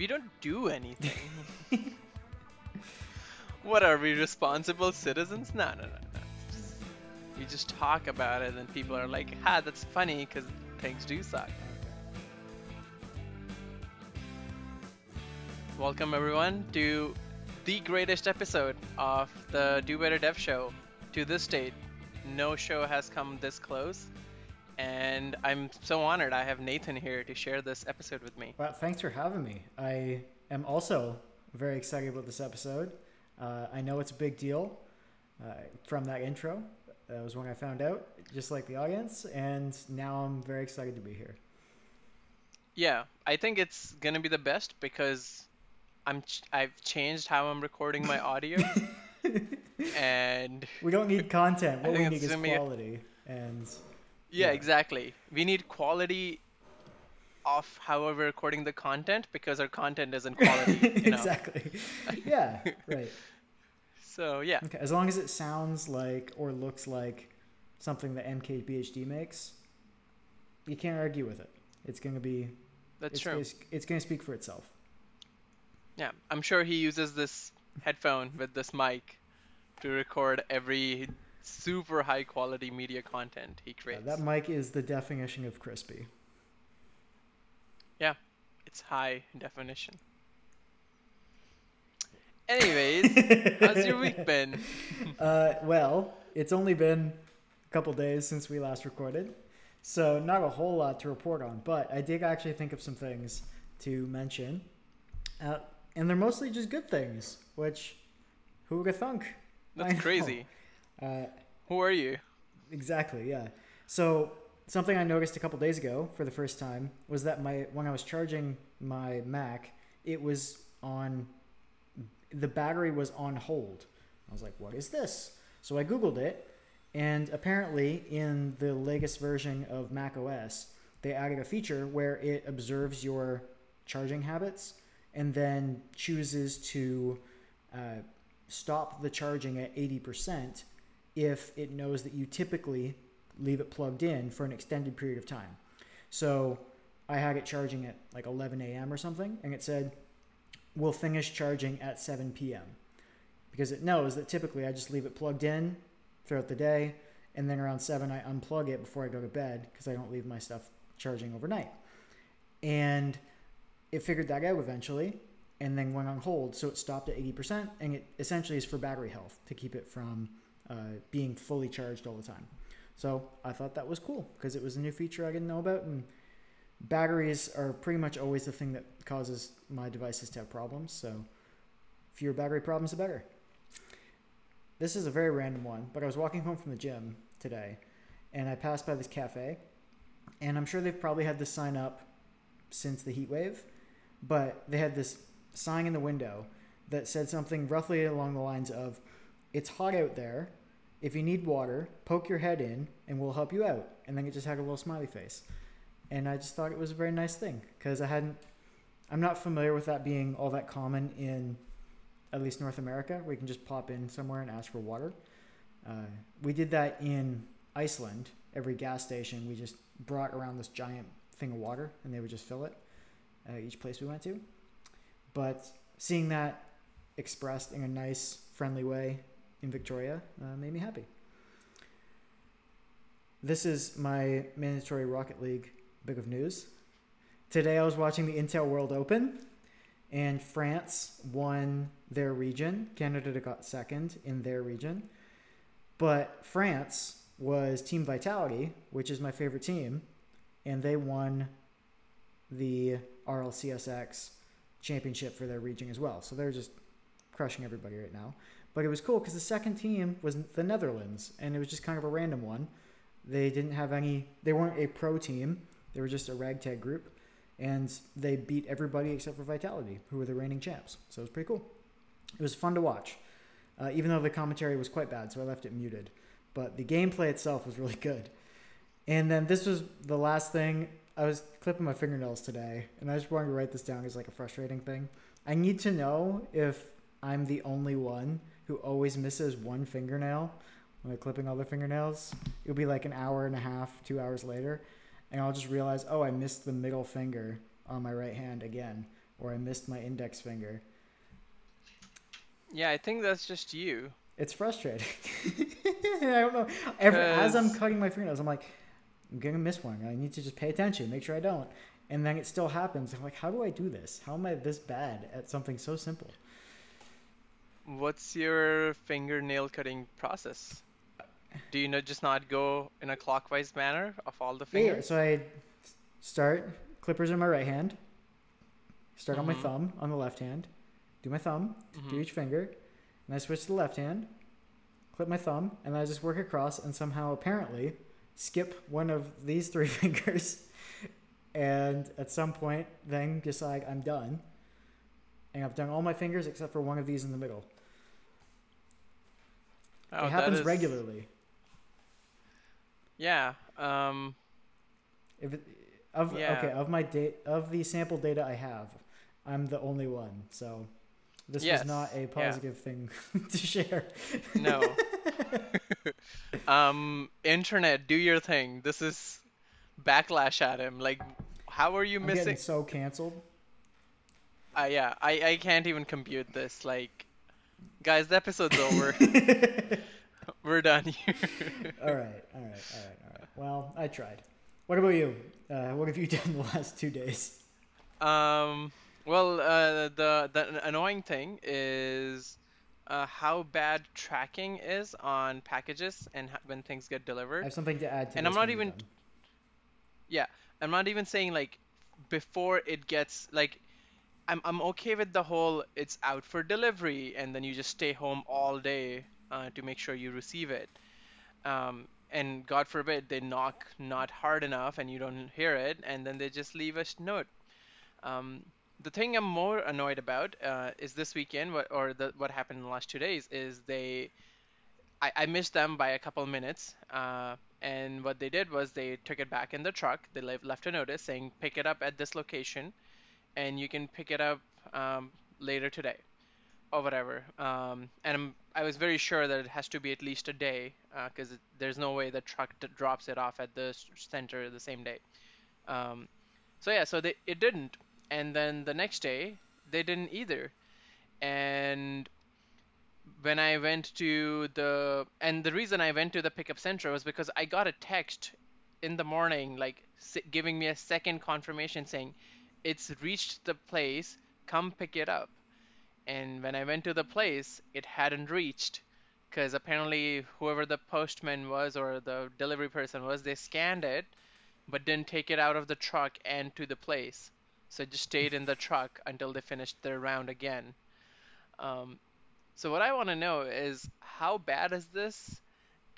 We don't do anything. what are we, responsible citizens? No, no, no, no. Just- we just talk about it, and people are like, "Ha, that's funny," because things do suck. Welcome everyone to the greatest episode of the Do Better Dev Show. To this date, no show has come this close, and I'm so honored I have Nathan here to share this episode with me. Well, thanks for having me. I am also very excited about this episode. Uh, I know it's a big deal uh, from that intro. That was when I found out, just like the audience, and now I'm very excited to be here. Yeah, I think it's gonna be the best because I'm ch- I've changed how I'm recording my audio, and We don't need content. What we need is gonna a- quality. And yeah, Yeah. exactly. We need quality of how we're recording the content because our content isn't quality. You know? exactly. yeah, right. So yeah, Okay, as long as it sounds like or looks like something that MKBHD makes, you can't argue with it. It's going to be that's it's, true. It's, it's going to speak for itself. Yeah, I'm sure he uses this headphone with this mic to record every super high quality media content he Yeah, creates. that mic is the definition of crispy. Yeah, it's high definition. Anyways, how's your week been? Uh, well, it's only been a couple days since we last recorded, so not a whole lot to report on. But I did actually think of some things to mention, uh, and they're mostly just good things. Which, who would have thunk? That's crazy. Uh, Who are you? Exactly, yeah. So something I noticed a couple days ago for the first time was that my when I was charging my Mac, it was on the battery was on hold. I was like, "What is this?" So I googled it, and apparently in the latest version of Mac OS, they added a feature where it observes your charging habits and then chooses to uh, stop the charging at 80% if it knows that you typically leave it plugged in for an extended period of time. So I had it charging at like 11 a.m. or something, and it said, we'll finish charging at 7 p.m. Because it knows that typically I just leave it plugged in throughout the day, and then around 7 I unplug it before I go to bed because I don't leave my stuff charging overnight. And it figured that out eventually and then went on hold. So it stopped at 80%, and it essentially is for battery health to keep it from uh, being fully charged all the time. So I thought that was cool because it was a new feature I didn't know about, and batteries are pretty much always the thing that causes my devices to have problems. So fewer battery problems, the better. This is a very random one, but I was walking home from the gym today, and I passed by this cafe, and I'm sure they've probably had this sign up since the heat wave, but they had this sign in the window that said something roughly along the lines of, "It's hot out there. If you need water, poke your head in, and we'll help you out." And then it just had a little smiley face, and I just thought it was a very nice thing because I hadn't. I'm not familiar with that being all that common in at least North America, where you can just pop in somewhere and ask for water. Uh, we did that in Iceland. Every gas station, we just brought around this giant thing of water, and they would just fill it uh, each place we went to. But seeing that expressed in a nice, friendly way in Victoria uh, made me happy. This is my mandatory Rocket League bit of news. Today I was watching the Intel World Open, and France won their region. Canada got second in their region. But France was Team Vitality, which is my favorite team, and they won the RLCSX championship for their region as well. So they're just crushing everybody right now. But it was cool because the second team was the Netherlands, and it was just kind of a random one. They didn't have any, they weren't a pro team, they were just a ragtag group, and they beat everybody except for Vitality, who were the reigning champs. So it was pretty cool. It was fun to watch, uh, even though the commentary was quite bad, so I left it muted. But the gameplay itself was really good. And then this was the last thing. I was clipping my fingernails today, and I just wanted to write this down as like a frustrating thing. I need to know if I'm the only one who always misses one fingernail when they're clipping other fingernails. It'll be like an hour and a half, two hours later, and I'll just realize, oh, I missed the middle finger on my right hand again. or I missed my index finger. Yeah, I think that's just you. It's frustrating. I don't know. Every, as I'm cutting my fingernails, I'm like, I'm gonna miss one. I need to just pay attention, make sure I don't. And then it still happens. I'm like, how do I do this? How am I this bad at something so simple? What's your fingernail cutting process? Do you know just not go in a clockwise manner of all the Yeah, yeah, fingers? so I start clippers in my right hand, start on my Mhm. thumb on the left hand, do my thumb, do Mhm. each finger, and I switch to the left hand, clip my thumb, and then I just work across and somehow apparently skip one of these three fingers. And at some point, then just like I'm done. And I've done all my fingers except for one of these in the middle. Oh, it happens is- regularly. Yeah. Um. If it, of Yeah. okay, of my date of the sample data I have, I'm the only one. So this Yes, was not a yeah. positive thing to share. No. um. Internet, do your thing. This is backlash at him. Like, how are you I'm missing? getting so canceled. Uh, yeah, I, I can't even compute this. Like, guys, the episode's over. We're done here. all right, all right, all right, all right. Well, I tried. What about you? Uh, what have you done the last two days? Um, well, uh, the the annoying thing is uh, how bad tracking is on packages and h- when things get delivered. I have something to add to And I'm not even-. Yeah, I'm not even saying like before it gets like I'm I'm okay with the whole it's out for delivery and then you just stay home all day uh, to make sure you receive it. Um, and God forbid they knock not hard enough and you don't hear it and then they just leave a note. Um, the thing I'm more annoyed about uh, is this weekend or the what happened in the last two days is they I, I missed them by a couple minutes. Uh, and what they did was they took it back in the truck. They left a notice saying, pick it up at this location, and you can pick it up um, later today, or whatever. Um, and I'm, I was very sure that it has to be at least a day, because there's no way the truck drops it off at the center the same day. Um, so yeah, so they, it didn't. And then the next day, they didn't either. And when I went to the and the reason I went to the pickup center was because I got a text in the morning like giving me a second confirmation saying it's reached the place come pick it up and when I went to the place it hadn't reached because apparently whoever the postman was or the delivery person was they scanned it but didn't take it out of the truck and to the place so it just stayed in the truck until they finished their round again um, so what I want to know is how bad is this?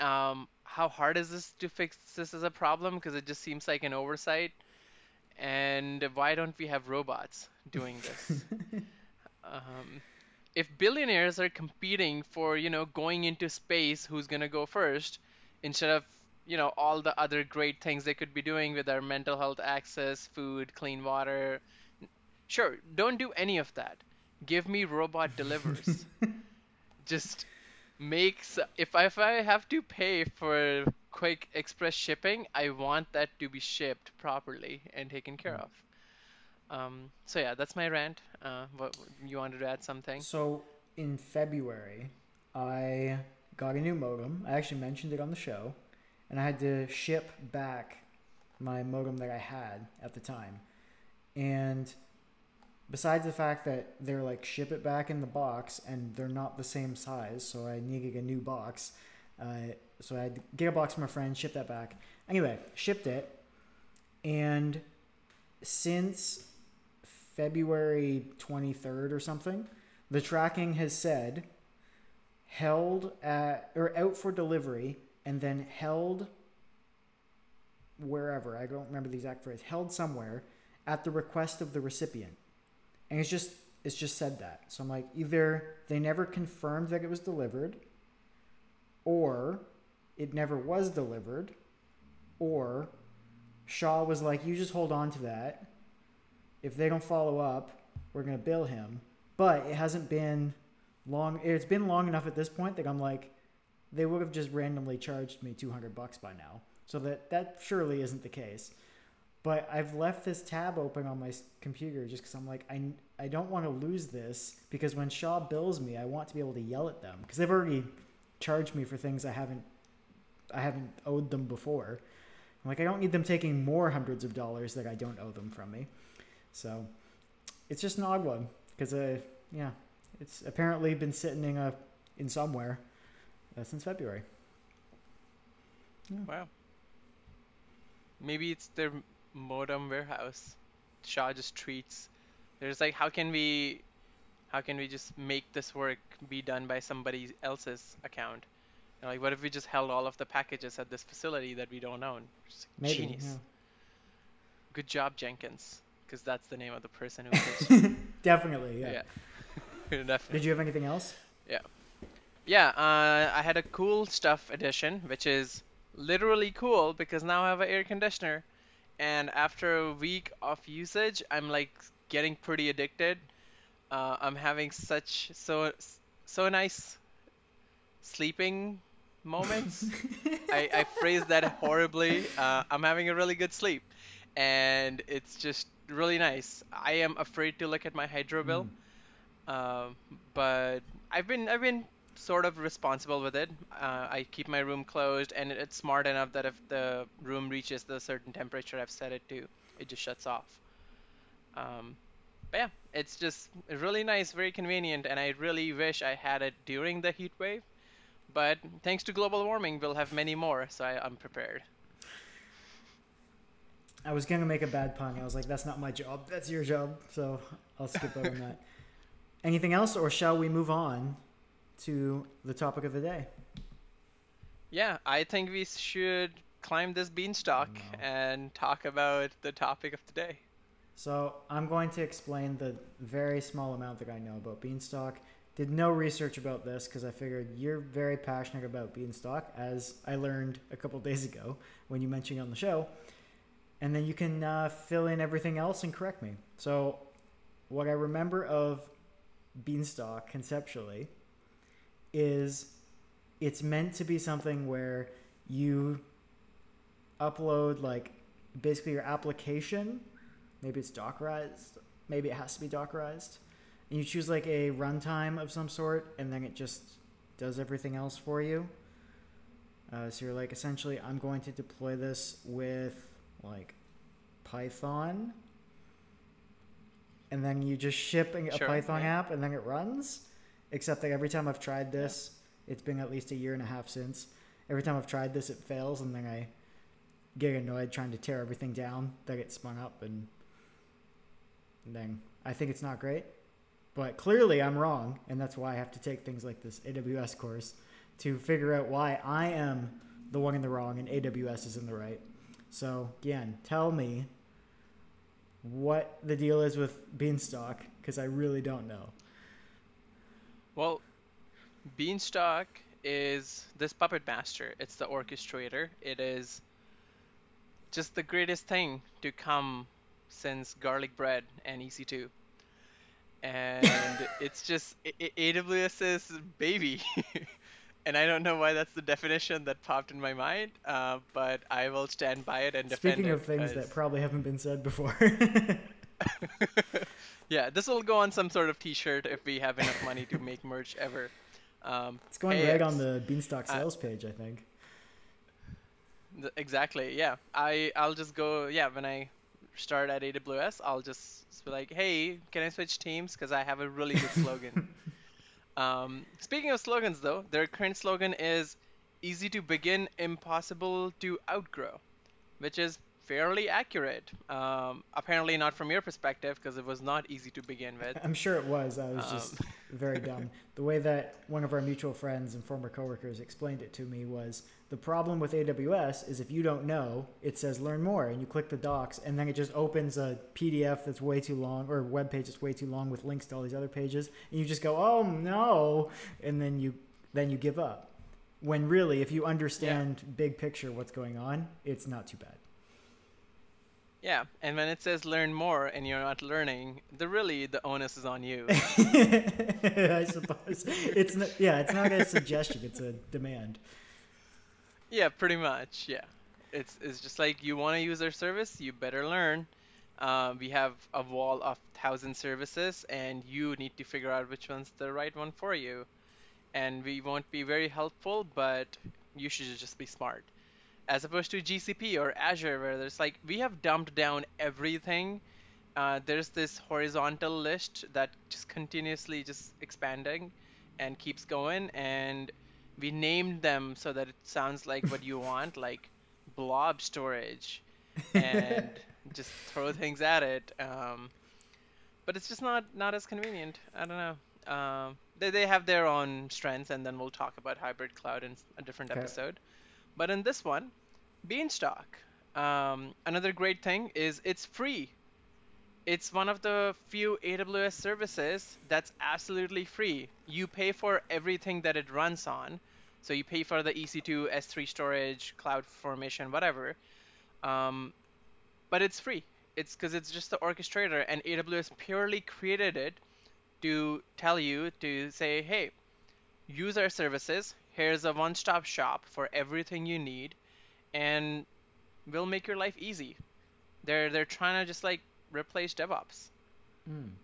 Um, how hard is this to fix this as a problem? Because it just seems like an oversight. And why don't we have robots doing this? um, if billionaires are competing for, you know, going into space, who's gonna go first, instead of, you know, all the other great things they could be doing with their mental health access, food, clean water. Sure, don't do any of that. Give me robot delivers just makes if I, if I have to pay for quick express shipping, I want that to be shipped properly and taken care of. Um, so yeah, that's my rant. Uh, what you wanted to add something? So in February, I got a new modem. I actually mentioned it on the show, and I had to ship back my modem that I had at the time. And besides the fact that they're like ship it back in the box and they're not the same size, so I needed a new box. Uh, so I had get a box from a friend, ship that back. Anyway, shipped it, and since February 23rd or something, the tracking has said held at or out for delivery and then held wherever I don't remember the exact phrase held somewhere at the request of the recipient. And it's just it's just said that. So I'm like either they never confirmed that it was delivered or it never was delivered or Shaw was like you just hold on to that. If they don't follow up we're going to bill him. But it hasn't been long it's been long enough at this point that I'm like they would have just randomly charged me 200 bucks by now. So that that surely isn't the case. But I've left this tab open on my computer just because I'm like, I, I don't want to lose this because when Shaw bills me, I want to be able to yell at them because they've already charged me for things I haven't I haven't owed them before. I'm like, I don't need them taking more hundreds of dollars that I don't owe them from me. So it's just an odd one because, uh, yeah, it's apparently been sitting in a in somewhere uh, since February. Wow. Maybe it's their modem warehouse. Shaw just treats. There's like, how can we, how can we just make this work be done by somebody else's account? Know, like, what if we just held all of the packages at this facility that we don't own? Maybe. Genius. Good job, Jenkins, because that's the name of the person who. yeah. Definitely, yeah. yeah. Definitely. Did you have anything else? Yeah. Yeah, uh, I had a cool stuff edition, which is literally cool because now I have an air conditioner, and after a week of usage, I'm like getting pretty addicted. Uh, I'm having such so so nice sleeping moments. I, I phrased that horribly. Uh, I'm having a really good sleep, and it's just really nice. I am afraid to look at my hydro bill, um, but I've been I've been sort of responsible with it. Uh, I keep my room closed, and it's smart enough that if the room reaches the certain temperature I've set it to, it just shuts off. Um, but yeah, it's just really nice, very convenient, and I really wish I had it during the heat wave. But thanks to global warming, we'll have many more, so I, I'm prepared. I was gonna make a bad pun. I was like, "That's not my job. That's your job." So I'll skip over that. Anything else, or shall we move on to the topic of the day? Yeah, I think we should climb this beanstalk No. and talk about the topic of the day. So I'm going to explain the very small amount that I know about Beanstalk. Did no research about this because I figured you're very passionate about Beanstalk, as I learned a couple days ago when you mentioned it on the show. And then you can uh, fill in everything else and correct me. So, what I remember of Beanstalk conceptually is it's meant to be something where you upload like basically your application maybe it's dockerized maybe it has to be dockerized and you choose like a runtime of some sort and then it just does everything else for you. Uh, so you're like essentially i'm going to deploy this with like python. And then you just ship a Sure, python yeah. app and then it runs. Except that every time i've tried this it's been at least a year and a half since. Every time i've tried this it fails and then i get annoyed trying to tear everything down that gets spun up and then I think it's not great. But clearly I'm wrong, and that's why I have to take things like this AWS course to figure out why I am the one in the wrong and AWS is in the right. So, again, tell me what the deal is with Beanstalk because I really don't know. Well, Beanstalk is this puppet master. It's the orchestrator. It is just the greatest thing to come since garlic bread and EC2. And it's just AWS's baby. and I don't know why that's the definition that popped in my mind, uh, but I will stand by it and defend Speaking it. Speaking of things that probably haven't been said before. yeah, this will go on some sort of T-shirt if we have enough money to make merch ever. Um, it's going Hey, right on the Beanstalk uh, sales page, I think. th- exactly. Yeah, I I'll just go. Yeah, when I start at AWS, I'll just be like, hey, can I switch teams? Because I have a really good slogan. um, speaking of slogans, though, their current slogan is "easy to begin, impossible to outgrow," which is fairly accurate. Um, apparently not from your perspective, because it was not easy to begin with. I'm sure it was. I was just Um, very dumb. The way that one of our mutual friends and former coworkers explained it to me was the problem with AWS is if you don't know, it says learn more and you click the docs and then it just opens a PDF that's way too long or a web page that's way too long with links to all these other pages and you just go, "Oh no." And then you then you give up. When really if you understand big picture what's going on, it's not too bad. Yeah, and when it says learn more and you're not learning, the really the onus is on you. I suppose it's not, yeah, it's not a suggestion; it's a demand. yeah, pretty much. Yeah. It's it's just like you want to use our service, you better learn. Uh, we have a wall of thousand services, and you need to figure out which one's the right one for you. And we won't be very helpful, but you should just be smart. As opposed to GCP or Azure, where there's like we have dumped down everything. Uh, there's this horizontal list that just continuously just expanding and keeps going, and we named them so that it sounds like what you want, like blob storage, and just throw things at it. Um, but it's just not not as convenient. I don't know. Um, they they have their own strengths, and then we'll talk about hybrid cloud in a different Okay. episode. But in this one, Beanstalk. Um, another great thing is it's free. It's one of the few AWS services that's absolutely free. You pay for everything that it runs on. So you pay for the EC2, S3 storage, cloud formation, whatever. Um, but it's free. It's because it's just the orchestrator, and AWS purely created it to tell you to say, hey, use our services. Here's a one-stop shop for everything you need, and we'll make your life easy. They're they're trying to just like replace DevOps, Mm.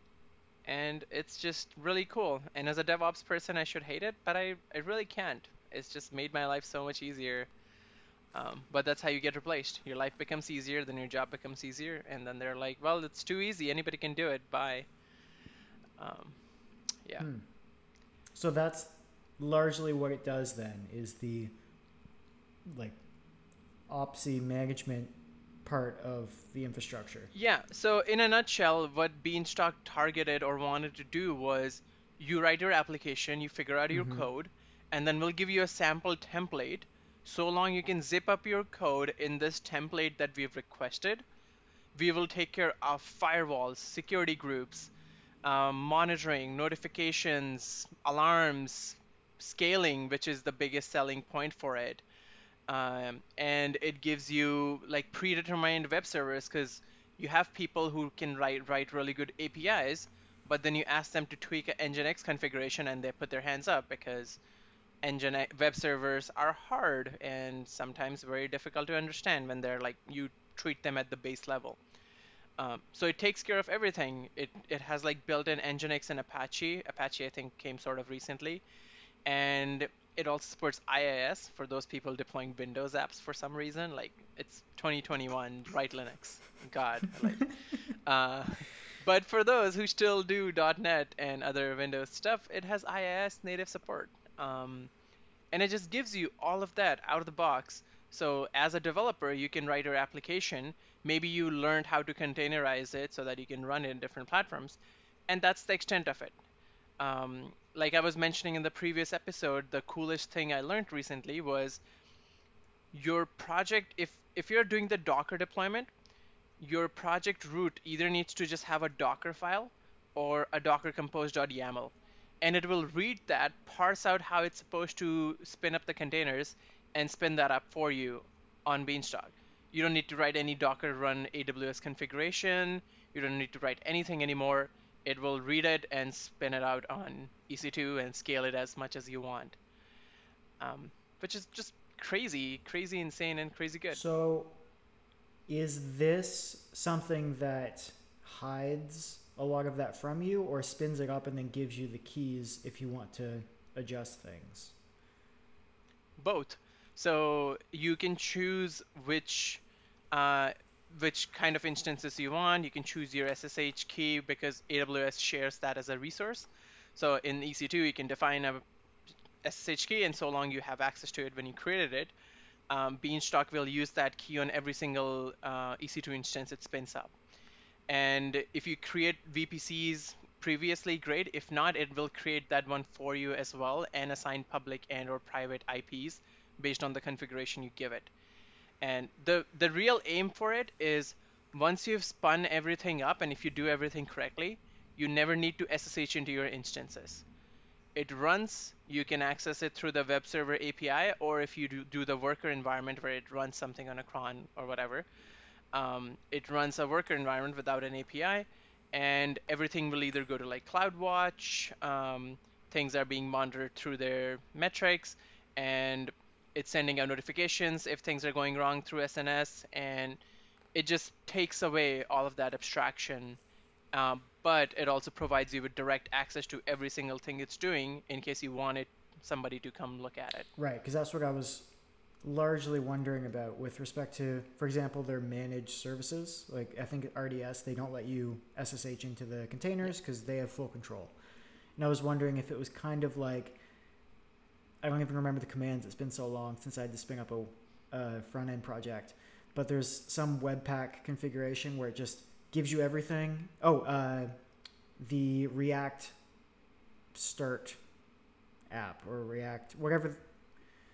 and it's just really cool. And as a DevOps person, I should hate it, but I I really can't. It's just made my life so much easier. Um, but that's how you get replaced. Your life becomes easier, then your job becomes easier, and then they're like, well, it's too easy. Anybody can do it. Bye. Um, yeah. Hmm. So that's largely what it does then is the like opsy management part of the infrastructure. Yeah, so in a nutshell, what Beanstalk targeted or wanted to do was you write your application, you figure out your Mhm. code, and then we'll give you a sample template. So long you can zip up your code in this template that we've requested. We will take care of firewalls, security groups, um, monitoring, notifications, alarms, scaling, which is the biggest selling point for it um, and it gives you like predetermined web servers because you have people who can write write really good APIs, but then you ask them to tweak a Nginx configuration and they put their hands up because Nginx web servers are hard and sometimes very difficult to understand when they're like you treat them at the base level. Um, so it takes care of everything. It it has like built-in Nginx and Apache. Apache I think came sort of recently, and it also supports IIS for those people deploying Windows apps for some reason. Like it's 2021, write Linux. God, like. uh, but for those who still do .NET and other Windows stuff, it has IIS native support. Um, and it just gives you all of that out of the box. So as a developer, you can write your application. Maybe you learned how to containerize it so that you can run it in different platforms, and that's the extent of it. Um, like I was mentioning in the previous episode, the coolest thing I learned recently was your project. If if you're doing the Docker deployment, your project root either needs to just have a Docker file or a Docker compose.yaml, and it will read that, parse out how it's supposed to spin up the containers, and spin that up for you on Beanstalk. You don't need to write any Docker run AWS configuration. You don't need to write anything anymore. It will read it and spin it out on EC2 and scale it as much as you want. Um, which is just crazy, crazy insane, and crazy good. So is this something that hides a lot of that from you or spins it up and then gives you the keys if you want to adjust things? both. So you can choose which uh, which kind of instances you want. You can choose your SSH key because AWS shares that as a resource. So in EC2, you can define a SSH key, and so long you have access to it when you created it, um, Beanstalk will use that key on every single uh, EC2 instance it spins up. And if you create VPCs previously, great. If not, it will create that one for you as well and assign public and or private IPs based on the configuration you give it. And the the real aim for it is once you've spun everything up and if you do everything correctly, you never need to SSH into your instances. It runs, you can access it through the web server API, or if you do, do the worker environment where it runs something on a cron or whatever, um, it runs a worker environment without an API, and everything will either go to like CloudWatch, um, things are being monitored through their metrics, and it's sending out notifications if things are going wrong through SNS, and it just takes away all of that abstraction. Um, but it also provides you with direct access to every single thing it's doing in case you wanted somebody to come look at it. Right, because that's what I was largely wondering about with respect to, for example, their managed services. Like I think at RDS, they don't let you SSH into the containers because they have full control. And I was wondering if it was kind of like, I don't even remember the commands. It's been so long since I had to spin up a, a front end project. But there's some Webpack configuration where it just gives you everything. Oh, uh, the React Start app or React, whatever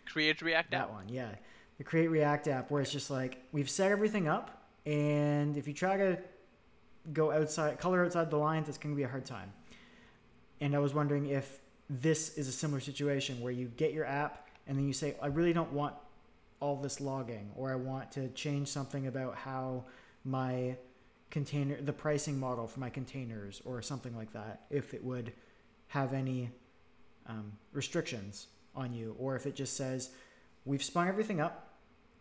Create React that app. one, yeah. The Create React app, where it's just like we've set everything up, and if you try to go outside, color outside the lines, it's going to be a hard time. And I was wondering if this is a similar situation where you get your app and then you say, I really don't want all this logging, or I want to change something about how my container, the pricing model for my containers, or something like that, if it would have any um, restrictions on you, or if it just says, we've spun everything up.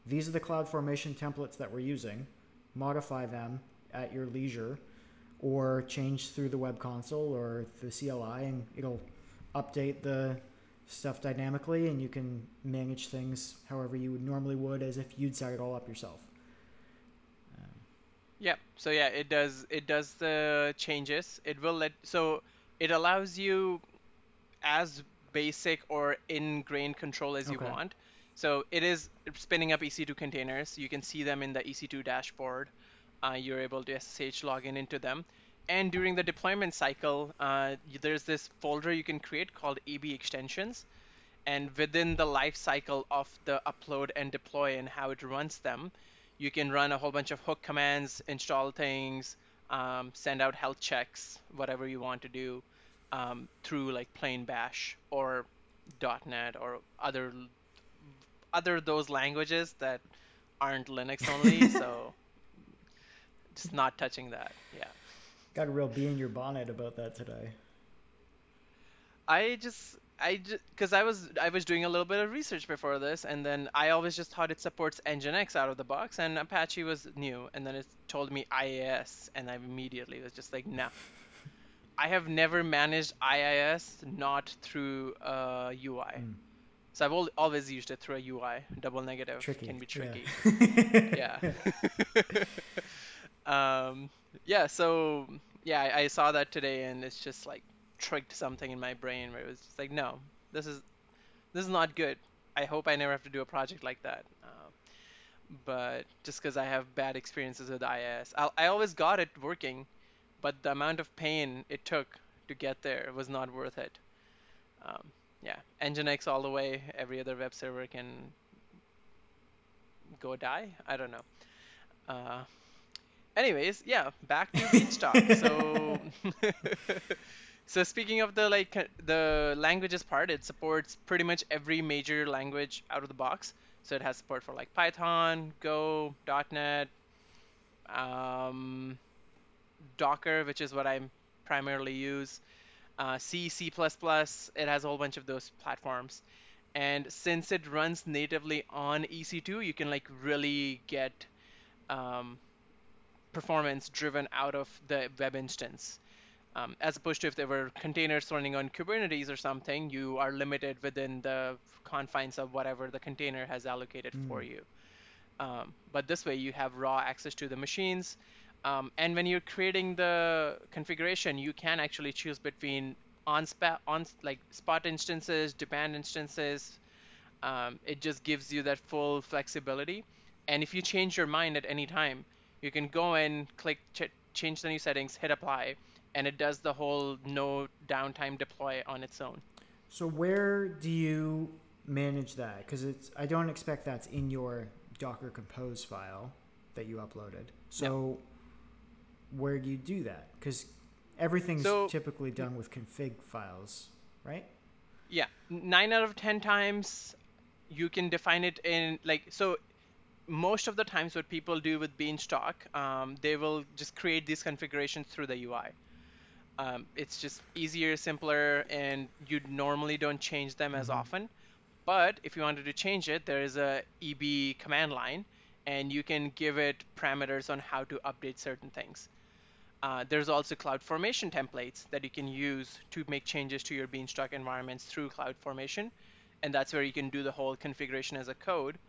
These are the cloud formation templates that we're using. Modify them at your leisure, or change through the web console or the CLI, and it'll update the stuff dynamically, and you can manage things however you would normally would, as if you'd set it all up yourself. Um, Yeah. So yeah, it does it does the changes. It will let so it allows you as basic or ingrained control as you Okay. want. So it is spinning up EC2 containers. You can see them in the EC2 dashboard. Uh, you're able to SSH login into them. And during the deployment cycle, uh, there's this folder you can create called EB extensions. And within the life cycle of the upload and deploy and how it runs them, you can run a whole bunch of hook commands, install things, um, send out health checks, whatever you want to do um, through like plain Bash or .NET or other other those languages that aren't Linux only. so just not touching that. Yeah. Got a real bee in your bonnet about that today. I just I because I was I was doing a little bit of research before this, and then I always just thought it supports Nginx out of the box, and Apache was new, and then it told me IIS, and I immediately was just like, no. I have never managed IIS not through a UI. Mm. So I've always used it through a UI. Double negative Tricky. can be yeah. tricky. yeah. um, yeah. So yeah, I, I saw that today, and it's just like trigged something in my brain where it was just like, no, this is this is not good. I hope I never have to do a project like that. Uh, but just because I have bad experiences with IIS, I, I always got it working, but the amount of pain it took to get there was not worth it. Um, yeah, Nginx all the way. Every other web server can go die. I don't know. Uh, anyways, yeah, back to Beanstalk. so, so speaking of the like the languages part, it supports pretty much every major language out of the box. So it has support for like Python, Go, .NET, um, Docker, which is what I primarily use, uh, C, C++. It has a whole bunch of those platforms and since it runs natively on EC2, you can like really get um, performance driven out of the web instance. Um, as opposed to if there were containers running on Kubernetes or something, you are limited within the confines of whatever the container has allocated for Mm. you. Um, but this way, you have raw access to the machines. Um, and when you're creating the configuration, you can actually choose between on spot on like spot instances, demand instances. Um, it just gives you that full flexibility. And if you change your mind at any time, you can go in, click ch- change the new settings, hit apply, and it does the whole no downtime deploy on its own. So where do you manage that? Because it's I don't expect that's in your Docker Compose file that you uploaded. So where do you do that? Because everything's So- typically done with config files, right? Yeah, nine out of ten times you can define it in like so. Most of the times, what people do with Beanstalk, um, they will just create these configurations through the UI. Um, it's just easier, simpler, and you normally don't change them as Mhm. often. But if you wanted to change it, there is a EB command line, and you can give it parameters on how to update certain things. Uh, there's also CloudFormation templates that you can use to make changes to your Beanstalk environments through CloudFormation, and that's where you can do the whole configuration as a code.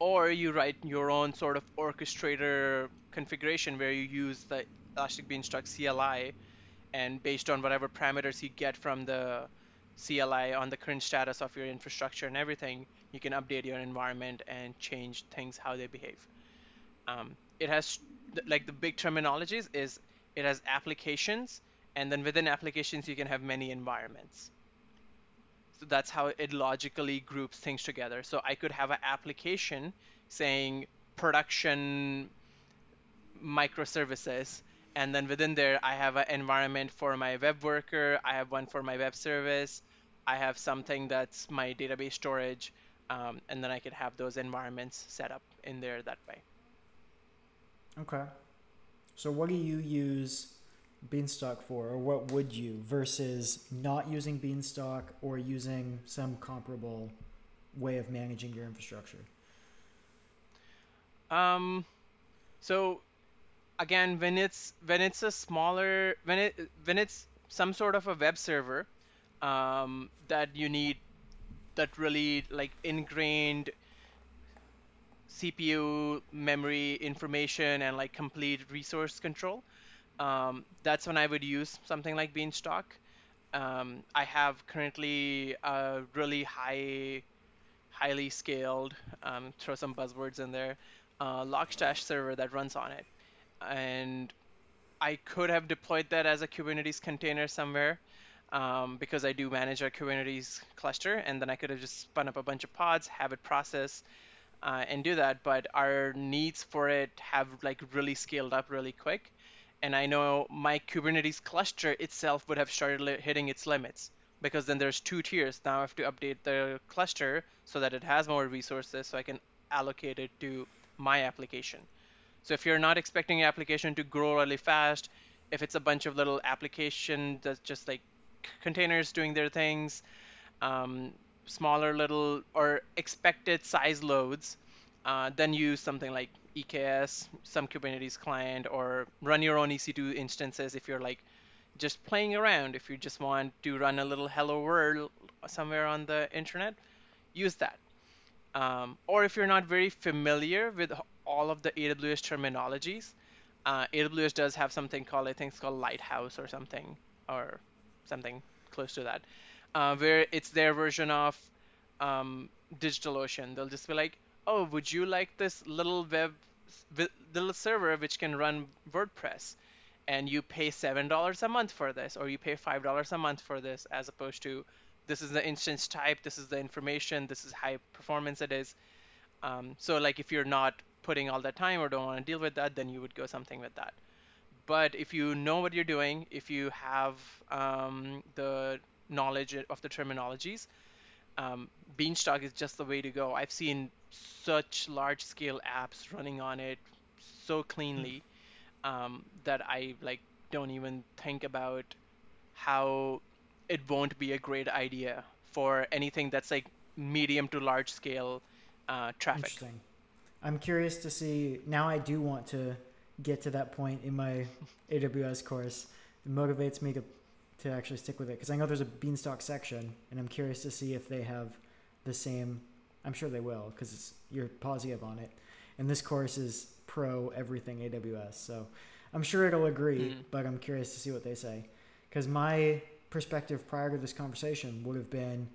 Or you write your own sort of orchestrator configuration where you use the Elastic Beanstalk CLI, and based on whatever parameters you get from the CLI on the current status of your infrastructure and everything, you can update your environment and change things how they behave. Um, it has like the big terminologies is it has applications and then within applications you can have many environments. So that's how it logically groups things together. So I could have an application saying production microservices and then within there I have an environment for my web worker, I have one for my web service, I have something that's my database storage, um, and then I could have those environments set up in there that way. Okay. So what do you use Beanstalk for, or what would you versus not using Beanstalk or using some comparable way of managing your infrastructure? Um, so again, when it's when it's a smaller when it when it's some sort of a web server um, that you need that really like ingrained CPU memory information and like complete resource control. Um, that's when I would use something like Beanstalk. Um, I have currently a really high, highly scaled, um, throw some buzzwords in there, uh, Logstash server that runs on it. And I could have deployed that as a Kubernetes container somewhere um, because I do manage our Kubernetes cluster, and then I could have just spun up a bunch of pods, have it process, uh, and do that. But our needs for it have like really scaled up really quick, and I know my Kubernetes cluster itself would have started li- hitting its limits because then there's two tiers. Now I have to update the cluster so that it has more resources, so I can allocate it to my application. So if you're not expecting your application to grow really fast, if it's a bunch of little application that's just like containers doing their things, um, smaller little or expected size loads, uh, then use something like EKS, some Kubernetes client, or run your own EC2 instances if you're like just playing around. If you just want to run a little hello world somewhere on the internet, use that. Um, or if you're not very familiar with all of the AWS terminologies, uh, AWS does have something called I think it's called Lighthouse or something, or something close to that, uh, where it's their version of um, DigitalOcean. They'll just be like, oh, would you like this little web, little server which can run WordPress? And you pay seven dollars a month for this, or you pay five dollars a month for this, as opposed to this is the instance type, this is the information, this is high performance it is. Um, so like if you're not putting all that time or don't want to deal with that, then you would go something with that. But if you know what you're doing, if you have um, the knowledge of the terminologies, um, Beanstalk is just the way to go. I've seen such large scale apps running on it so cleanly um, that I like don't even think about how it won't be a great idea for anything that's like medium to large scale uh, traffic. Interesting. I'm curious to see. Now I do want to get to that point in my AWS course. It motivates me to to actually stick with it because I know there's a Beanstalk section, and I'm curious to see if they have the same. I'm sure they will because you're positive on it, and this course is pro everything AWS. So I'm sure it'll agree, mm-hmm. but I'm curious to see what they say because my perspective prior to this conversation would have been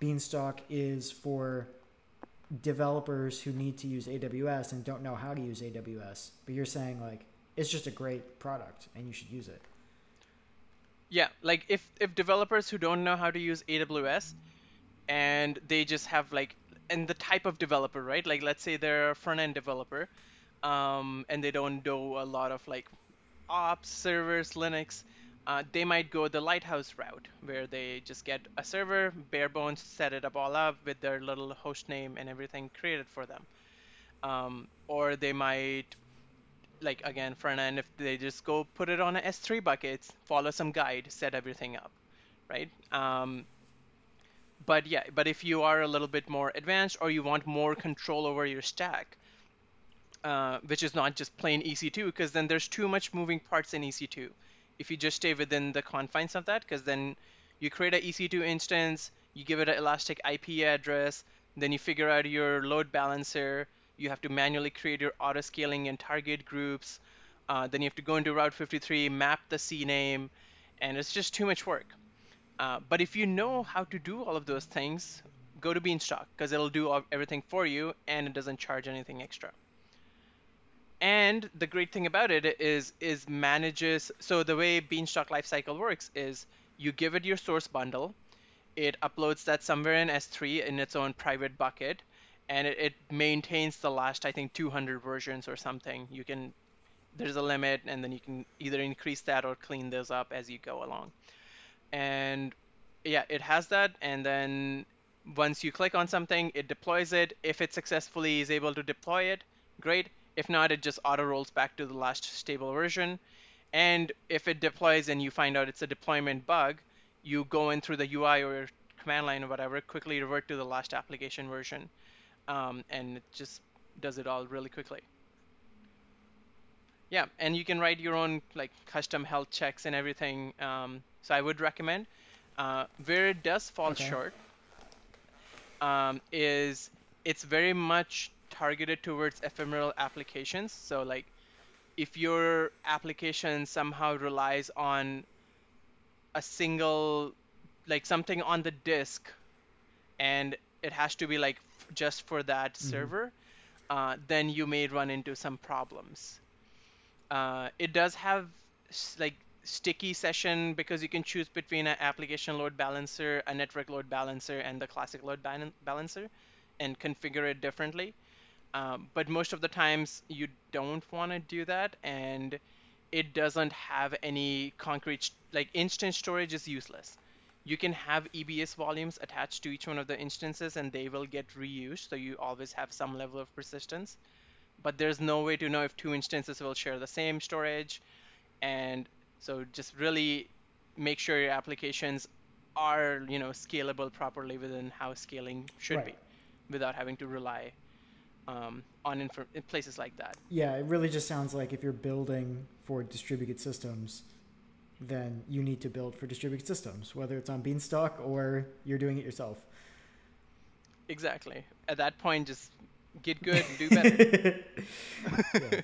Beanstalk is for developers who need to use AWS and don't know how to use AWS. But you're saying like it's just a great product and you should use it. Yeah, like if if developers who don't know how to use AWS and they just have like and the type of developer, right? Like let's say they're a front end developer um, and they don't do a lot of like ops, servers, Linux uh, they might go the lighthouse route where they just get a server bare bones set it up all up with their little host name and everything created for them um, or they might like again front end if they just go put it on a s3 buckets follow some guide set everything up right um, but yeah, but if you are a little bit more advanced or you want more control over your stack, uh, which is not just plain EC2, because then there's too much moving parts in EC2. If you just stay within the confines of that, because then you create an EC2 instance, you give it an elastic IP address, then you figure out your load balancer, you have to manually create your auto scaling and target groups, uh, then you have to go into Route 53, map the CNAME, and it's just too much work. Uh, but if you know how to do all of those things, go to Beanstalk because it'll do everything for you and it doesn't charge anything extra. And the great thing about it is is manages so the way Beanstalk lifecycle works is you give it your source bundle, it uploads that somewhere in S3 in its own private bucket, and it, it maintains the last I think 200 versions or something. You can there's a limit, and then you can either increase that or clean those up as you go along. And yeah, it has that, and then once you click on something, it deploys it. If it successfully is able to deploy it, great. If not, it just auto rolls back to the last stable version. And if it deploys and you find out it's a deployment bug, you go in through the UI or your command line or whatever, quickly revert to the last application version, um, and it just does it all really quickly. Yeah, and you can write your own like custom health checks and everything. Um, so I would recommend. Uh, where it does fall okay. short um, is it's very much targeted towards ephemeral applications. So like if your application somehow relies on a single like something on the disk and it has to be like just for that mm-hmm. server, uh, then you may run into some problems. Uh, it does have like sticky session because you can choose between an application load balancer, a network load balancer, and the classic load balancer, and configure it differently. Um, but most of the times you don't want to do that, and it doesn't have any concrete like instance storage is useless. You can have EBS volumes attached to each one of the instances, and they will get reused, so you always have some level of persistence but there's no way to know if two instances will share the same storage. And so just really make sure your applications are, you know, scalable properly within how scaling should right. be without having to rely um, on inf- places like that. Yeah, it really just sounds like if you're building for distributed systems, then you need to build for distributed systems, whether it's on Beanstalk or you're doing it yourself. Exactly. At that point, just get good and do better.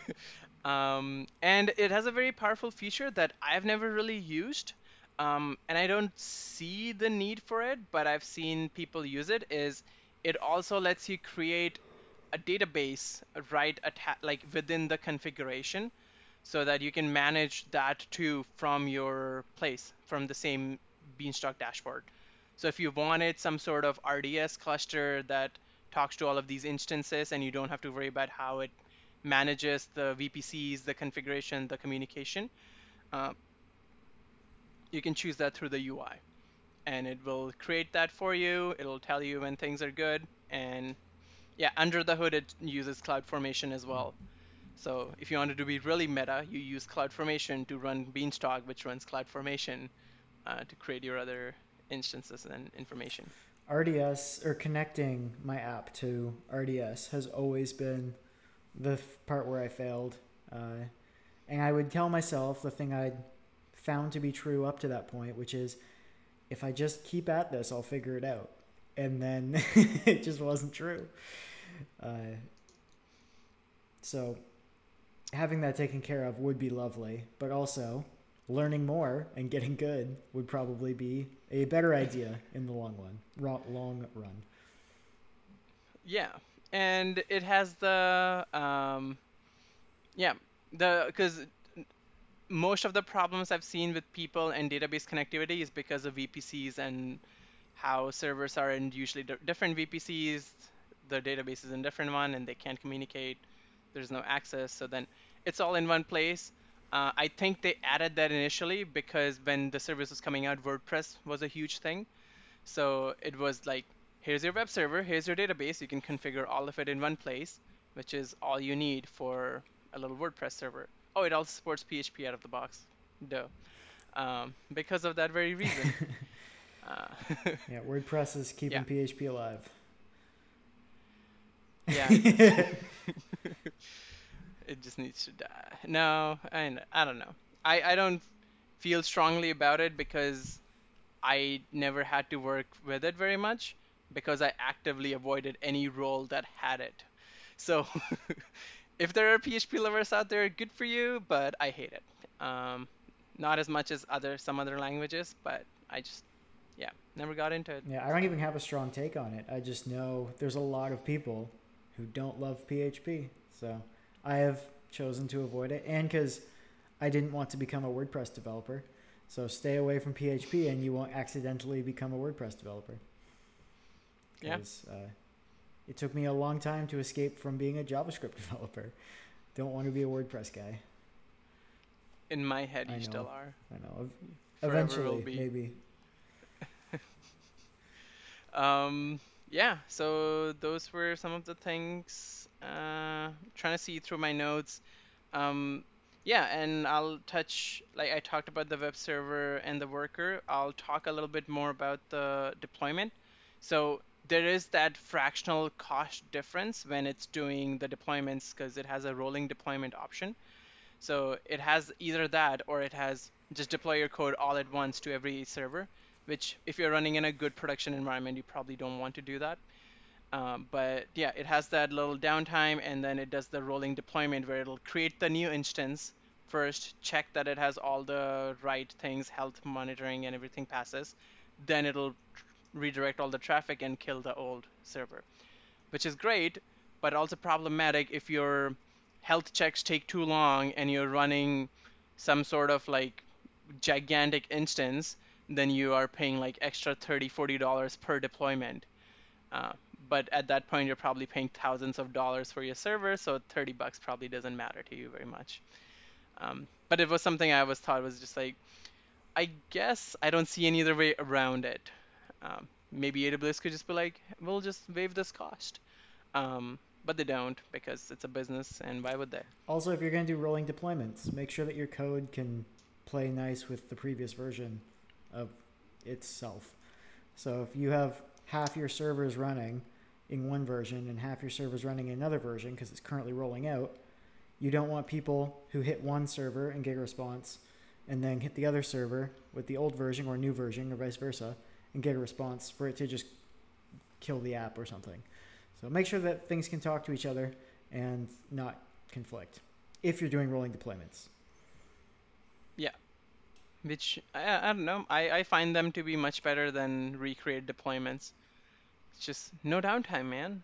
um, and it has a very powerful feature that I've never really used. Um, and I don't see the need for it, but I've seen people use it. Is it also lets you create a database right atta- like within the configuration, so that you can manage that too from your place, from the same Beanstalk dashboard. So if you wanted some sort of RDS cluster that talks to all of these instances and you don't have to worry about how it manages the VPCs, the configuration, the communication. Uh, you can choose that through the UI. And it will create that for you. It'll tell you when things are good. And yeah, under the hood, it uses CloudFormation as well. So if you wanted to be really meta, you use CloudFormation to run Beanstalk, which runs CloudFormation uh, to create your other instances and information. RDS or connecting my app to RDS has always been the f- part where I failed. Uh, and I would tell myself the thing I'd found to be true up to that point, which is if I just keep at this, I'll figure it out. And then it just wasn't true. Uh, so having that taken care of would be lovely, but also learning more and getting good would probably be a better idea in the long run. Long run. Yeah, and it has the um, yeah the because most of the problems I've seen with people and database connectivity is because of VPCs and how servers are in usually different VPCs. The database is in different one and they can't communicate. There's no access, so then it's all in one place uh, I think they added that initially because when the service was coming out, WordPress was a huge thing. So it was like, here's your web server, here's your database. You can configure all of it in one place, which is all you need for a little WordPress server. Oh, it also supports PHP out of the box. Duh. Um, because of that very reason. Uh, Yeah, WordPress is keeping PHP alive. yeah, it just needs to die. No, I I don't know. I I don't feel strongly about it because I never had to work with it very much because I actively avoided any role that had it. So if there are PHP lovers out there, good for you, but I hate it. Um, not as much as other some other languages, but I just yeah, never got into it. Yeah, I don't even have a strong take on it. I just know there's a lot of people who don't love PHP. So I have chosen to avoid it. And because I didn't want to become a WordPress developer. So stay away from PHP and you won't accidentally become a WordPress developer. Yeah. Uh, it took me a long time to escape from being a JavaScript developer. Don't want to be a WordPress guy. In my head, I you know. still are. I know. Forever Eventually, maybe. Um, yeah, so those were some of the things. Uh, trying to see through my notes. Um, yeah, and I'll touch, like I talked about the web server and the worker. I'll talk a little bit more about the deployment. So there is that fractional cost difference when it's doing the deployments because it has a rolling deployment option. So it has either that or it has just deploy your code all at once to every server which if you're running in a good production environment, you probably don't want to do that. Um, but yeah, it has that little downtime, and then it does the rolling deployment where it'll create the new instance first, check that it has all the right things, health monitoring, and everything passes. Then it'll redirect all the traffic and kill the old server, which is great, but also problematic if your health checks take too long and you're running some sort of like gigantic instance then you are paying like extra 30 40 dollars per deployment. Uh, but at that point you're probably paying thousands of dollars for your server so 30 bucks probably doesn't matter to you very much. Um, but it was something i always thought was just like i guess i don't see any other way around it. Um, maybe aws could just be like we'll just waive this cost. Um, but they don't because it's a business and why would they? Also, if you're going to do rolling deployments, make sure that your code can play nice with the previous version of itself. So if you have half your servers running in one version and half your servers running in another version because it's currently rolling out, you don't want people who hit one server and get a response and then hit the other server with the old version or new version or vice versa and get a response for it to just kill the app or something. So make sure that things can talk to each other and not conflict if you're doing rolling deployments. Which I, I don't know. I, I find them to be much better than recreate deployments. It's just no downtime man.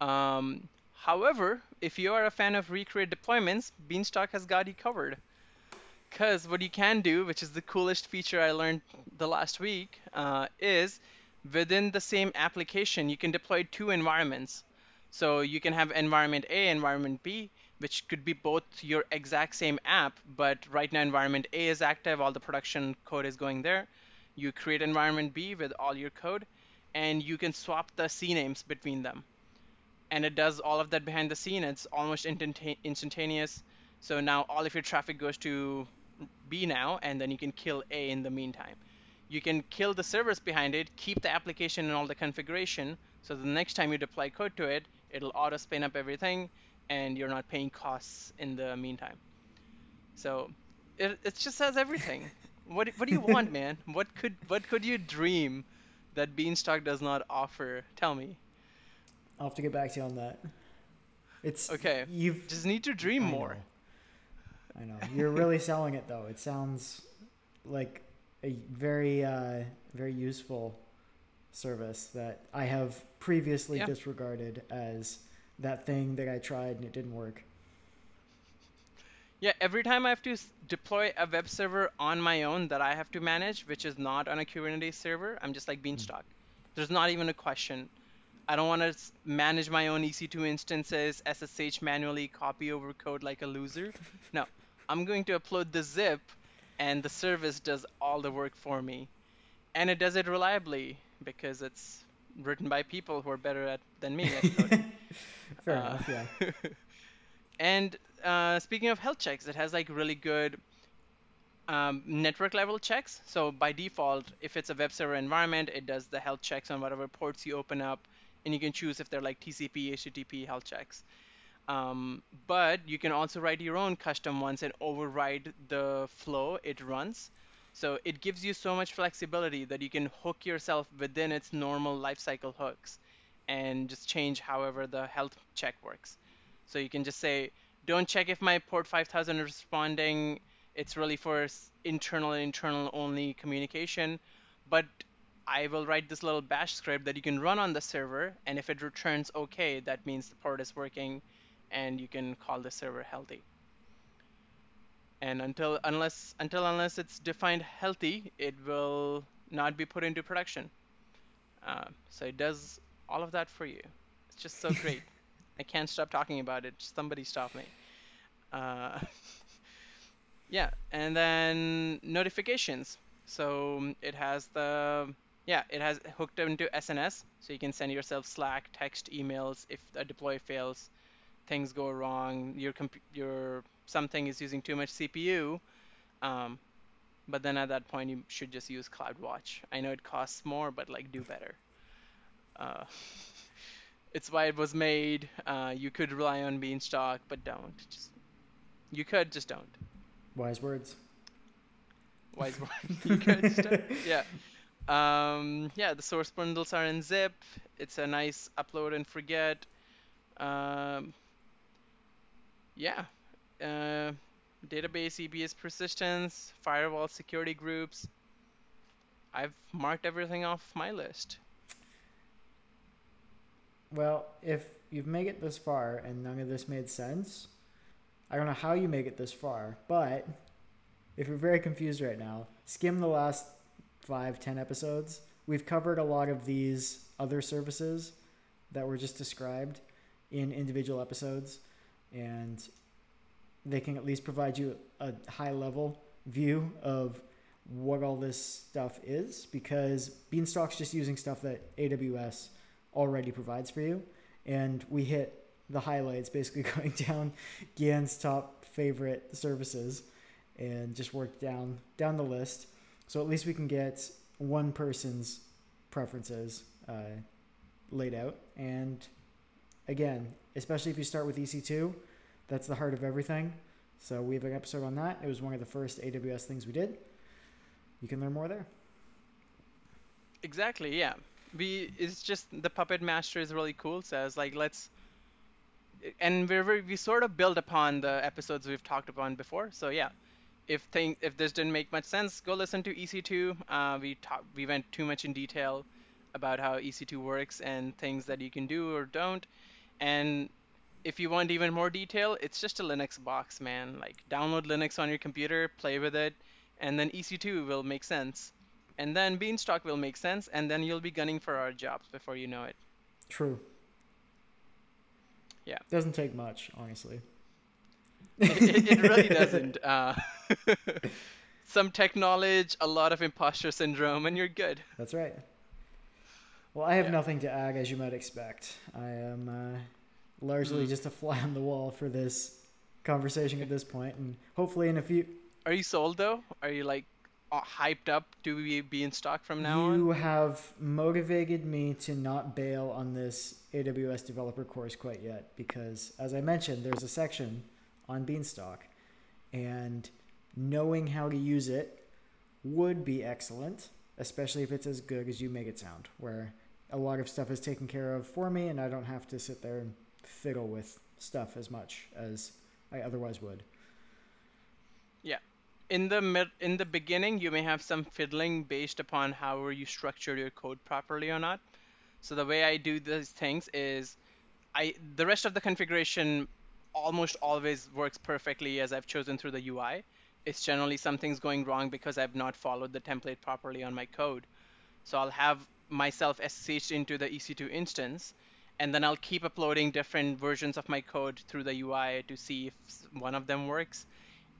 Um, however if you are a fan of recreate deployments beanstalk has got you covered. Because what you can do which is the coolest feature i learned the last week uh, is within the same application you can deploy two environments. So you can have environment a environment b which could be both your exact same app, but right now environment A is active, all the production code is going there. You create environment B with all your code, and you can swap the CNAMEs between them. And it does all of that behind the scene. It's almost instantane- instantaneous. So now all of your traffic goes to B now, and then you can kill A in the meantime. You can kill the servers behind it, keep the application and all the configuration, so the next time you deploy code to it, it'll auto spin up everything and you're not paying costs in the meantime. So it it just has everything. what what do you want, man? What could what could you dream that Beanstalk does not offer? Tell me. I'll have to get back to you on that. It's Okay. You've Just need to dream I more. know. I know. You're really selling it though. It sounds like a very uh, very useful service that I have previously Yeah. disregarded as that thing that I tried and it didn't work. Yeah, every time I have to deploy a web server on my own that I have to manage, which is not on a Kubernetes server, I'm just like Beanstalk. Hmm. There's not even a question. I don't want to manage my own EC2 instances, SSH manually, copy over code like a loser. No, I'm going to upload the zip, and the service does all the work for me. And it does it reliably because it's written by people who are better at than me at. Fair Uh, enough. Yeah. and uh, speaking of health checks, it has like really good. um, network level checks. So by default, if it's a web server environment, it does the health checks on whatever ports you open up, and you can choose if they're like TCP, HTTP health checks. Um, but you can also write your own custom ones and override the flow it runs. So it gives you so much flexibility that you can hook yourself within its normal lifecycle hooks and just change however the health check works. So you can just say, don't check if my port 5000 is responding. It's really for internal and internal only communication. But I will write this little bash script that you can run on the server. And if it returns OK, that means the port is working and you can call the server healthy. And until unless until unless it's defined healthy, it will not be put into production. Uh, so it does all of that for you. It's just so great. I can't stop talking about it. Somebody stop me. Uh, yeah, and then notifications. So it has the yeah, it has hooked into SNS, so you can send yourself Slack, text, emails if a deploy fails, things go wrong, your comp- your something is using too much CPU. Um, but then at that point you should just use CloudWatch. I know it costs more, but like do better. Uh, it's why it was made. Uh, you could rely on Beanstalk, but don't. Just you could just don't. Wise words. Wise words. you could just don't. Yeah. Um, yeah, the source bundles are in zip. It's a nice upload and forget. Um, yeah. Uh, database EBS persistence, firewall security groups. I've marked everything off my list. Well, if you've made it this far and none of this made sense, I don't know how you make it this far, but if you're very confused right now, skim the last five, ten episodes. We've covered a lot of these other services that were just described in individual episodes, and they can at least provide you a high level view of what all this stuff is because Beanstalk's just using stuff that AWS already provides for you. And we hit the highlights, basically going down Gian's top favorite services and just work down down the list. So at least we can get one person's preferences uh, laid out. And again, especially if you start with EC2, that's the heart of everything. So we have an episode on that. It was one of the first AWS things we did. You can learn more there. Exactly, yeah we it's just the puppet master is really cool so it's like let's and we're, we sort of build upon the episodes we've talked upon before so yeah. If thing if this didn't make much sense go listen to ec2 uh, we talk, we went too much in detail about how ec2 works and things that you can do or don't. And if you want even more detail it's just a linux box man. Like download linux on your computer play with it and then ec2 will make sense and then Beanstalk will make sense, and then you'll be gunning for our jobs before you know it. True. Yeah. Doesn't take much, honestly. it, it, it, really doesn't. Uh, some tech knowledge, a lot of imposter syndrome, and you're good. That's right. Well, I have yeah. nothing to add, as you might expect. I am uh, largely mm. just a fly on the wall for this conversation at this point, and hopefully in a few. Are you sold though? Are you like hyped up to be, Beanstalk from now you on? You have motivated me to not bail on this AWS developer course quite yet because, as I mentioned, there's a section on Beanstalk, and knowing how to use it would be excellent, especially if it's as good as you make it sound, where a lot of stuff is taken care of for me and I don't have to sit there and fiddle with stuff as much as I otherwise would. Yeah, in the mid, in the beginning, you may have some fiddling based upon how you structure your code properly or not. So the way I do these things is, I the rest of the configuration almost always works perfectly as I've chosen through the UI. It's generally something's going wrong because I've not followed the template properly on my code. So I'll have myself SSH into the EC2 instance, and then I'll keep uploading different versions of my code through the UI to see if one of them works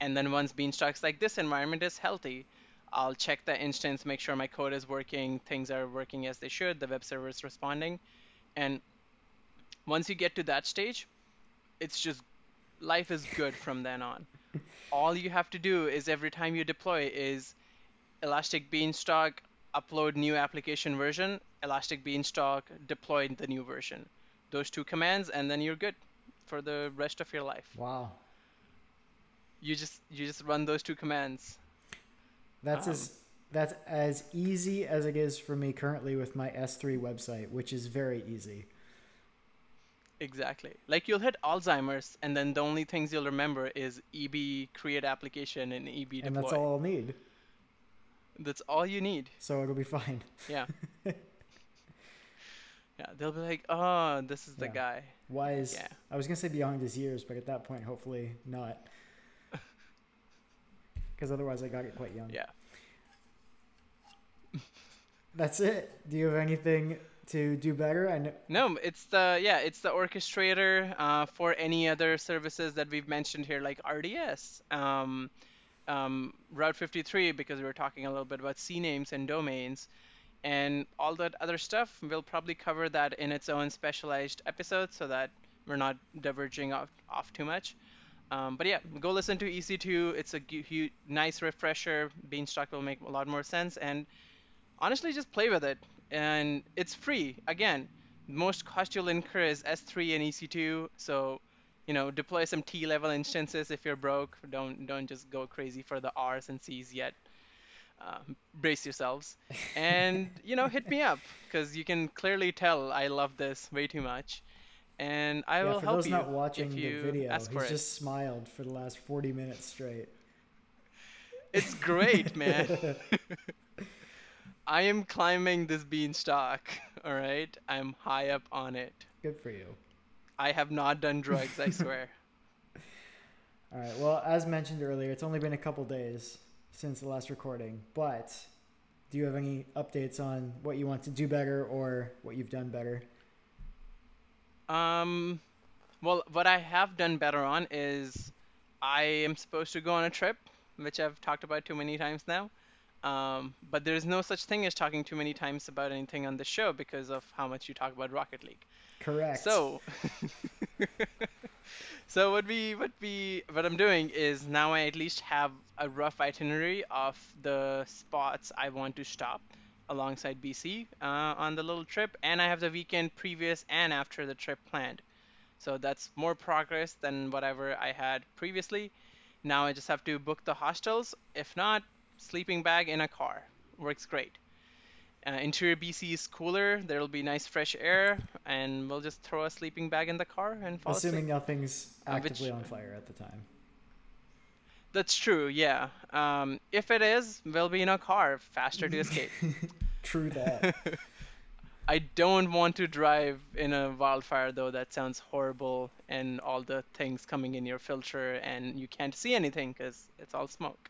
and then once Beanstalk's like this environment is healthy, I'll check the instance, make sure my code is working, things are working as they should, the web server is responding. And once you get to that stage, it's just life is good from then on. all you have to do is every time you deploy is Elastic Beanstalk upload new application version, Elastic Beanstalk deploy the new version. Those two commands, and then you're good for the rest of your life. Wow. You just you just run those two commands. That's Um, as that's as easy as it is for me currently with my S3 website, which is very easy. Exactly. Like you'll hit Alzheimer's, and then the only things you'll remember is EB create application and EB deploy. And that's all I'll need. That's all you need. So it'll be fine. Yeah. yeah, they'll be like, oh, this is the Yeah. guy. Wise. Yeah. I was gonna say beyond his years, but at that point, hopefully not. Because otherwise, I got it quite young. Yeah. That's it. Do you have anything to do better? I know. No, it's the yeah, it's the orchestrator uh, for any other services that we've mentioned here, like RDS, um, um, Route 53, because we were talking a little bit about CNAMEs and domains, and all that other stuff. We'll probably cover that in its own specialized episode, so that we're not diverging off, off too much. Um, but yeah, go listen to EC2. It's a gu- hu- nice refresher. Beanstalk will make a lot more sense, and honestly, just play with it. And it's free. Again, most cost you'll incur is S3 and EC2. So, you know, deploy some T-level instances if you're broke. Don't don't just go crazy for the R's and C's yet. Uh, brace yourselves, and you know, hit me up because you can clearly tell I love this way too much, and I yeah, will for help those you not watching the video, he's it. just smiled for the last 40 minutes straight. It's great, man. I am climbing this beanstalk, all right? I'm high up on it. Good for you. I have not done drugs, I swear. All right. Well, as mentioned earlier, it's only been a couple days since the last recording, but do you have any updates on what you want to do better or what you've done better? Um, well, what I have done better on is I am supposed to go on a trip, which I've talked about too many times now. Um, but there's no such thing as talking too many times about anything on the show because of how much you talk about Rocket League. Correct. So, so what we what we what I'm doing is now I at least have a rough itinerary of the spots I want to stop alongside BC uh, on the little trip, and I have the weekend previous and after the trip planned. So that's more progress than whatever I had previously. Now I just have to book the hostels. If not, sleeping bag in a car works great. Uh, interior BC is cooler. There'll be nice fresh air, and we'll just throw a sleeping bag in the car and fall Assuming asleep. nothing's Uh, which- actively on fire at the time. That's true. Yeah. Um, if it is, we'll be in a car faster to escape. True that. I don't want to drive in a wildfire though. That sounds horrible, and all the things coming in your filter, and you can't see anything because it's all smoke.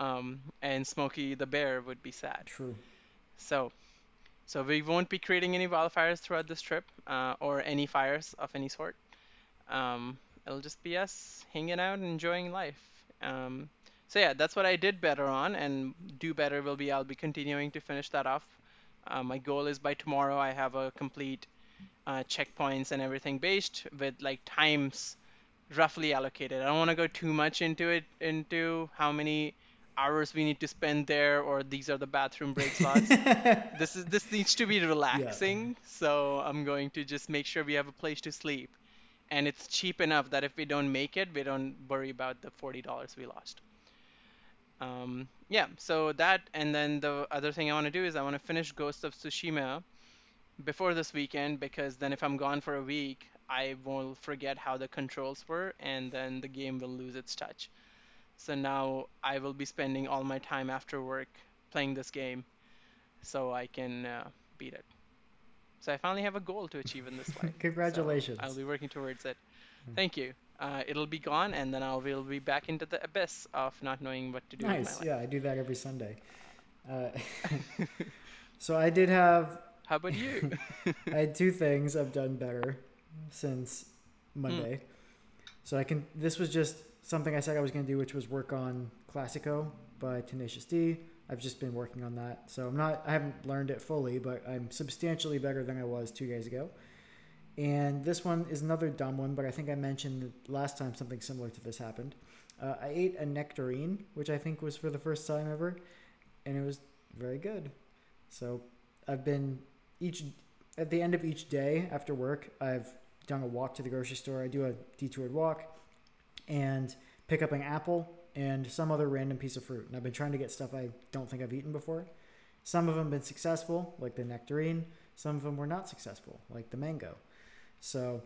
Um, and Smokey the bear would be sad. True. So, so we won't be creating any wildfires throughout this trip, uh, or any fires of any sort. Um, it'll just be us hanging out and enjoying life. Um, so yeah, that's what I did better on, and do better will be I'll be continuing to finish that off. Uh, my goal is by tomorrow I have a complete uh, checkpoints and everything based with like times roughly allocated. I don't want to go too much into it into how many hours we need to spend there or these are the bathroom break slots. this is this needs to be relaxing, so I'm going to just make sure we have a place to sleep. And it's cheap enough that if we don't make it, we don't worry about the forty dollars we lost. Um, yeah, so that and then the other thing I want to do is I want to finish Ghost of Tsushima before this weekend because then if I'm gone for a week, I will forget how the controls were and then the game will lose its touch. So now I will be spending all my time after work playing this game so I can uh, beat it. So I finally have a goal to achieve in this life. So Congratulations. I'll be working towards it. Thank you. Uh, it'll be gone, and then I will be back into the abyss of not knowing what to do Nice. Yeah, I do that every Sunday. Uh, so I did have How about you? I had two things I've done better since Monday. So I can. This was just something I said I was going to do, which was work on Classico by Tenacious D. I've just been working on that, so I'm not. I haven't learned it fully, but I'm substantially better than I was two days ago. And this one is another dumb one, but I think I mentioned last time something similar to this happened. Uh, I ate a nectarine, which I think was for the first time ever, and it was very good. So I've been each at the end of each day after work, I've done a walk to the grocery store. I do a detoured walk and pick up an apple and some other random piece of fruit. And I've been trying to get stuff I don't think I've eaten before. Some of them been successful, like the nectarine. Some of them were not successful, like the mango. So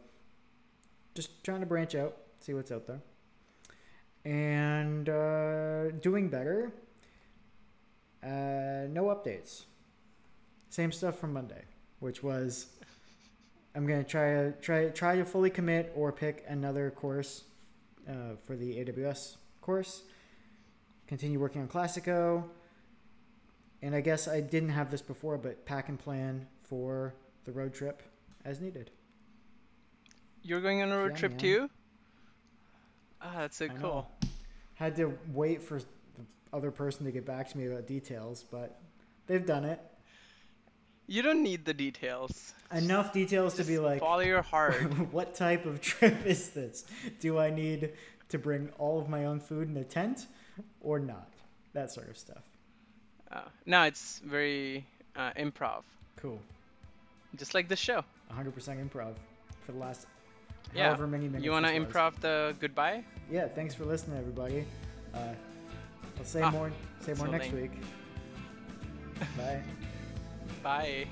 just trying to branch out, see what's out there. And uh, doing better. Uh, no updates. Same stuff from Monday, which was I'm gonna try to try try to fully commit or pick another course uh, for the AWS course. Continue working on Classico, and I guess I didn't have this before, but pack and plan for the road trip as needed. You're going on a road Yeah, trip too? Ah, that's so I know. cool. Had to wait for the other person to get back to me about details, but they've done it. You don't need the details. Enough details to be like, follow your heart. what type of trip is this? Do I need to bring all of my own food in a tent or not? That sort of stuff. uh, no, it's very uh, improv, Cool. just like this show. 100% improv for the last Yeah. however many minutes. You want to improv the goodbye? Yeah, thanks for listening, everybody. Uh, I'll say Ah, more, say more next lame. week. Bye. Bye.